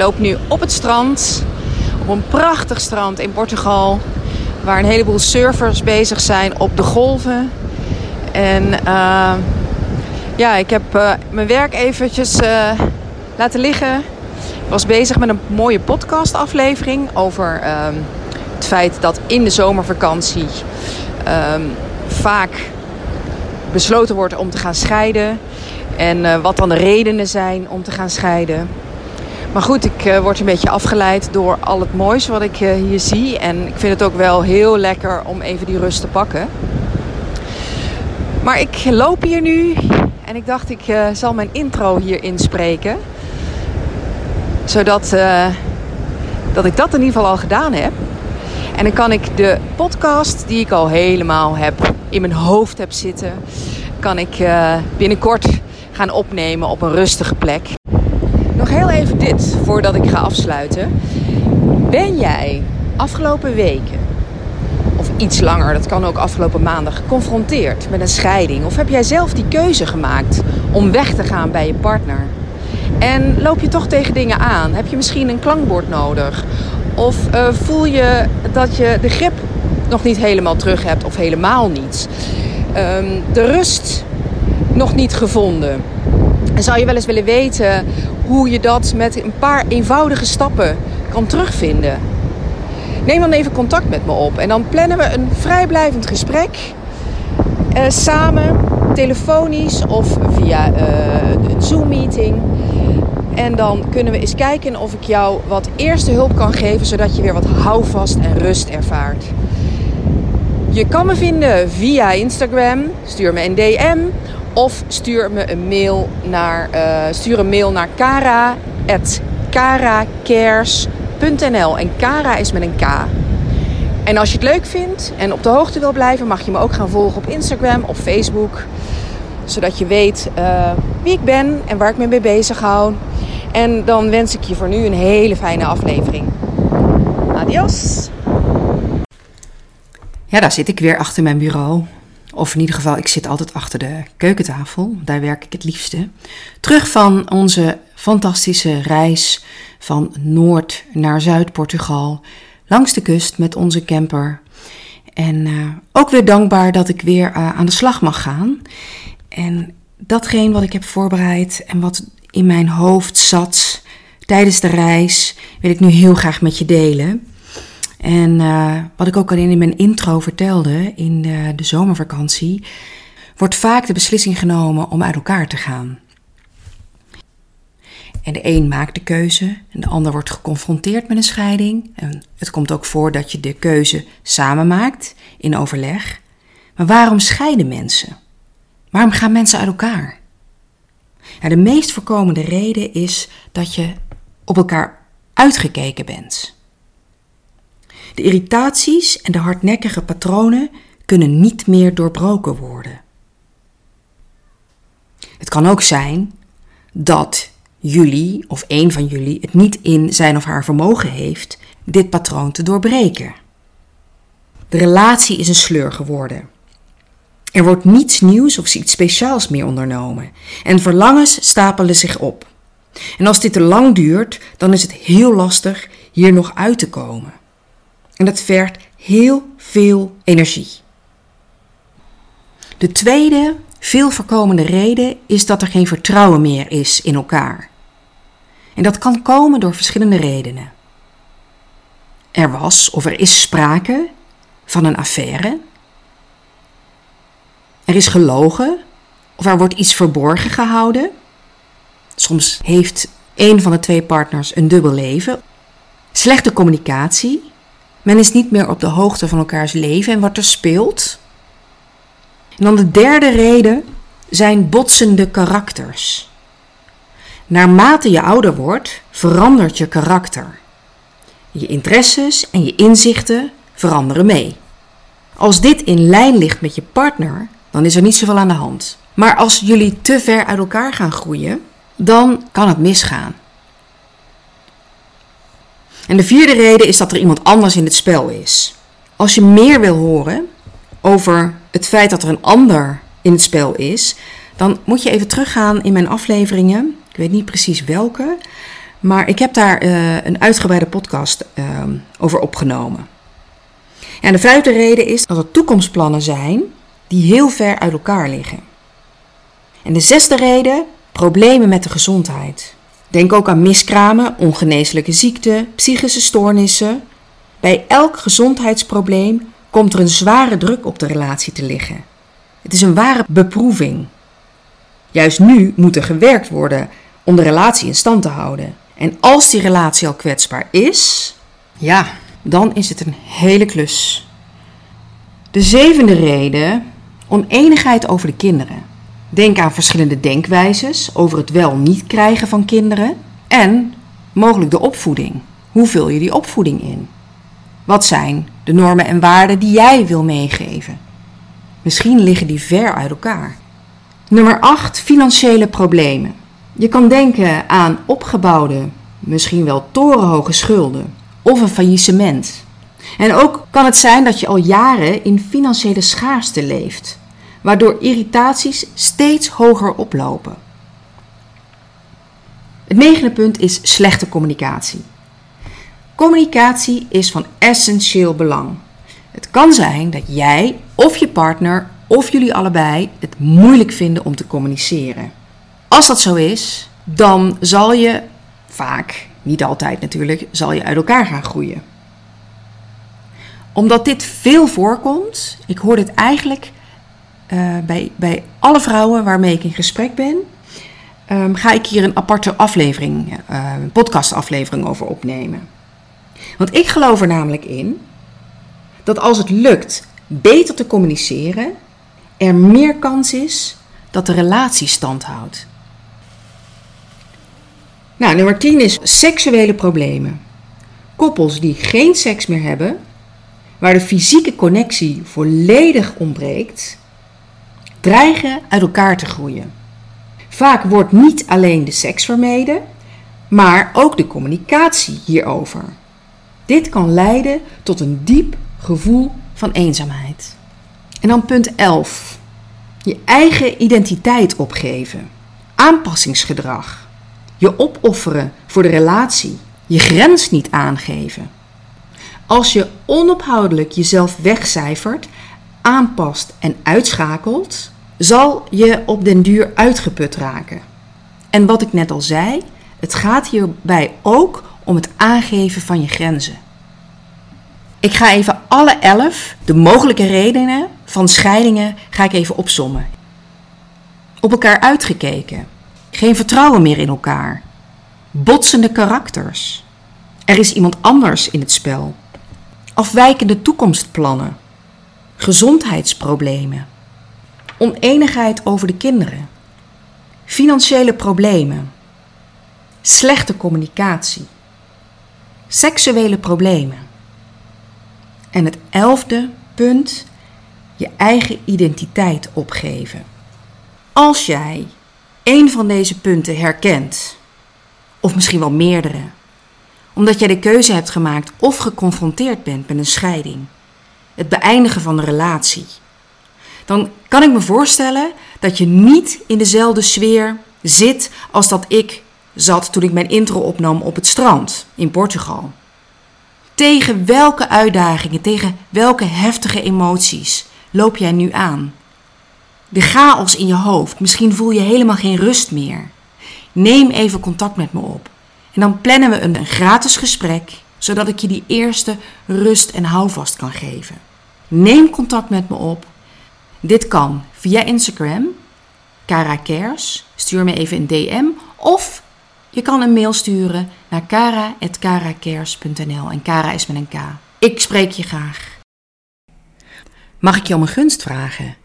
loop nu op het strand. Op een prachtig strand in Portugal. Waar een heleboel surfers bezig zijn op de golven. En uh, ja, ik heb uh, mijn werk eventjes uh, laten liggen. Ik was bezig met een mooie podcastaflevering over het feit dat in de zomervakantie vaak besloten wordt om te gaan scheiden. En wat dan de redenen zijn om te gaan scheiden. Maar goed, ik uh, word een beetje afgeleid door al het moois wat ik uh, hier zie. En ik vind het ook wel heel lekker om even die rust te pakken. Maar ik loop hier nu en ik dacht ik uh, zal mijn intro hier inspreken. Zodat dat ik dat in ieder geval al gedaan heb. En dan kan ik de podcast die ik al helemaal heb in mijn hoofd heb zitten, kan ik binnenkort gaan opnemen op een rustige plek. Nog heel even dit voordat ik ga afsluiten. Ben jij afgelopen weken, of iets langer, dat kan ook afgelopen maandag, geconfronteerd met een scheiding? Of heb jij zelf die keuze gemaakt om weg te gaan bij je partner? En loop je toch tegen dingen aan? Heb je misschien een klankbord nodig? Of uh, voel je dat je de grip nog niet helemaal terug hebt of helemaal niet? Um, de rust nog niet gevonden? En zou je wel eens willen weten hoe je dat met een paar eenvoudige stappen kan terugvinden? Neem dan even contact met me op en dan plannen we een vrijblijvend gesprek. Uh, samen, telefonisch of via uh, een Zoom-meeting. En dan kunnen we eens kijken of ik jou wat eerste hulp kan geven, zodat je weer wat houvast en rust ervaart. Je kan me vinden via Instagram. Stuur me een DM of stuur me een mail naar, uh, stuur een mail naar kara.karacares.nl. En Kara is met een K. En als je het leuk vindt en op de hoogte wil blijven, mag je me ook gaan volgen op Instagram of Facebook. Zodat je weet uh, wie ik ben en waar ik me mee bezig hou. En dan wens ik je voor nu een hele fijne aflevering. Adios! Ja, daar zit ik weer achter mijn bureau. Of in ieder geval, ik zit altijd achter de keukentafel. Daar werk ik het liefste. Terug van onze fantastische reis van Noord naar Zuid-Portugal. Langs de kust met onze camper. En uh, ook weer dankbaar dat ik weer uh, aan de slag mag gaan. En datgene wat ik heb voorbereid en wat in mijn hoofd zat tijdens de reis, wil ik nu heel graag met je delen. En uh, wat ik ook al in mijn intro vertelde, in de, de zomervakantie, wordt vaak de beslissing genomen om uit elkaar te gaan. En de een maakt de keuze en de ander wordt geconfronteerd met een scheiding. En het komt ook voor dat je de keuze samen maakt in overleg. Maar waarom scheiden mensen? Waarom gaan mensen uit elkaar? De meest voorkomende reden is dat je op elkaar uitgekeken bent. De irritaties en de hardnekkige patronen kunnen niet meer doorbroken worden. Het kan ook zijn dat jullie of een van jullie het niet in zijn of haar vermogen heeft dit patroon te doorbreken. De relatie is een sleur geworden. Er wordt niets nieuws of iets speciaals meer ondernomen en verlangens stapelen zich op. En als dit te lang duurt, dan is het heel lastig hier nog uit te komen. En dat vergt heel veel energie. De tweede, veel voorkomende reden is dat er geen vertrouwen meer is in elkaar. En dat kan komen door verschillende redenen. Er was of er is sprake van een affaire. Er is gelogen of er wordt iets verborgen gehouden. Soms heeft een van de twee partners een dubbel leven. Slechte communicatie men is niet meer op de hoogte van elkaars leven en wat er speelt. En dan de derde reden zijn botsende karakters. Naarmate je ouder wordt, verandert je karakter. Je interesses en je inzichten veranderen mee. Als dit in lijn ligt met je partner, dan is er niet zoveel aan de hand. Maar als jullie te ver uit elkaar gaan groeien, dan kan het misgaan. En de vierde reden is dat er iemand anders in het spel is. Als je meer wil horen over het feit dat er een ander in het spel is, dan moet je even teruggaan in mijn afleveringen. Ik weet niet precies welke, Maar ik heb daar uh, een uitgebreide podcast uh, over opgenomen. En de vijfde reden is dat er toekomstplannen zijn die heel ver uit elkaar liggen. En de zesde reden, problemen met de gezondheid. Denk ook aan miskramen, ongeneeslijke ziekten, psychische stoornissen. Bij elk gezondheidsprobleem komt er een zware druk op de relatie te liggen. Het is een ware beproeving. Juist nu moet er gewerkt worden om de relatie in stand te houden. En als die relatie al kwetsbaar is, ja, dan is het een hele klus. De zevende reden, oneenigheid over de kinderen. Denk aan verschillende denkwijzes over het wel niet krijgen van kinderen en mogelijk de opvoeding. Hoe vul je die opvoeding in? Wat zijn de normen en waarden die jij wil meegeven? Misschien liggen die ver uit elkaar. Nummer 8. Financiële problemen. Je kan denken aan opgebouwde, misschien wel torenhoge schulden of een faillissement. En ook kan het zijn dat je al jaren in financiële schaarste leeft, waardoor irritaties steeds hoger oplopen. Het negende punt is slechte communicatie. Communicatie is van essentieel belang. Het kan zijn dat jij of je partner of jullie allebei het moeilijk vinden om te communiceren. Als dat zo is, dan zal je vaak, niet altijd natuurlijk, zal je uit elkaar gaan groeien. Omdat dit veel voorkomt, ik hoor dit eigenlijk uh, bij, bij alle vrouwen waarmee ik in gesprek ben, um, ga ik hier een aparte aflevering, een podcastaflevering over opnemen. Want ik geloof er namelijk in dat als het lukt beter te communiceren, er meer kans is dat de relatie stand houdt. Nou, nummer 10 is seksuele problemen. Koppels die geen seks meer hebben, waar de fysieke connectie volledig ontbreekt, dreigen uit elkaar te groeien. Vaak wordt niet alleen de seks vermeden, maar ook de communicatie hierover. Dit kan leiden tot een diep gevoel van eenzaamheid. En dan punt 11. Je eigen identiteit opgeven. Aanpassingsgedrag. Je opofferen voor de relatie. Je grens niet aangeven. Als je onophoudelijk jezelf wegcijfert, aanpast en uitschakelt, zal je op den duur uitgeput raken. En wat ik net al zei, het gaat hierbij ook om het aangeven van je grenzen. Ik ga even alle elf, de mogelijke redenen van scheidingen, ga ik even opsommen. Op elkaar uitgekeken. Geen vertrouwen meer in elkaar. Botsende karakters. Er is iemand anders in het spel. Afwijkende toekomstplannen. Gezondheidsproblemen. Oneenigheid over de kinderen. Financiële problemen. Slechte communicatie. Seksuele problemen. En het elfde punt, je eigen identiteit opgeven. Als jij een van deze punten herkent, of misschien wel meerdere, omdat jij de keuze hebt gemaakt of geconfronteerd bent met een scheiding, het beëindigen van de relatie, dan kan ik me voorstellen dat je niet in dezelfde sfeer zit als dat ik zat toen ik mijn intro opnam op het strand in Portugal. Tegen welke uitdagingen, tegen welke heftige emoties loop jij nu aan? De chaos in je hoofd, misschien voel je helemaal geen rust meer. Neem even contact met me op. En dan plannen we een, gratis gesprek, zodat ik je die eerste rust en houvast kan geven. Neem contact met me op. Dit kan via Instagram, Cara. Stuur me even een DM of je kan een mail sturen naar kara.karacares.nl en Kara is met een K. Ik spreek je graag. Mag ik je om een gunst vragen?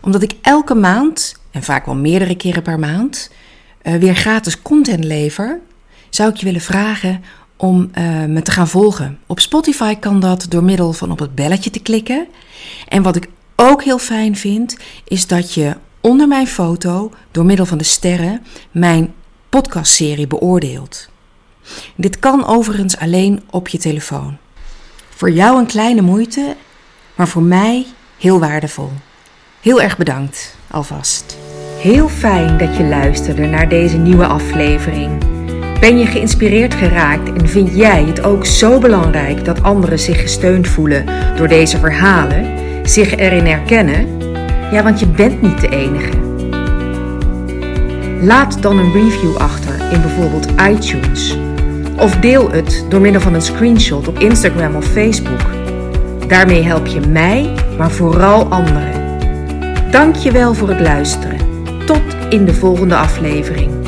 Omdat ik elke maand, en vaak wel meerdere keren per maand, uh, weer gratis content lever, zou ik je willen vragen om uh, me te gaan volgen. Op Spotify kan dat door middel van op het belletje te klikken. En wat ik ook heel fijn vind, is dat je onder mijn foto, door middel van de sterren, mijn podcastserie beoordeelt. Dit kan overigens alleen op je telefoon. Voor jou een kleine moeite, maar voor mij heel waardevol. Heel erg bedankt alvast. Heel fijn dat je luisterde naar deze nieuwe aflevering. Ben je geïnspireerd geraakt en vind jij het ook zo belangrijk dat anderen zich gesteund voelen door deze verhalen, zich erin herkennen? Ja, want je bent niet de enige. Laat dan een review achter in bijvoorbeeld iTunes. Of deel het door middel van een screenshot op Instagram of Facebook. Daarmee help je mij, maar vooral anderen. Dank je wel voor het luisteren. Tot in de volgende aflevering.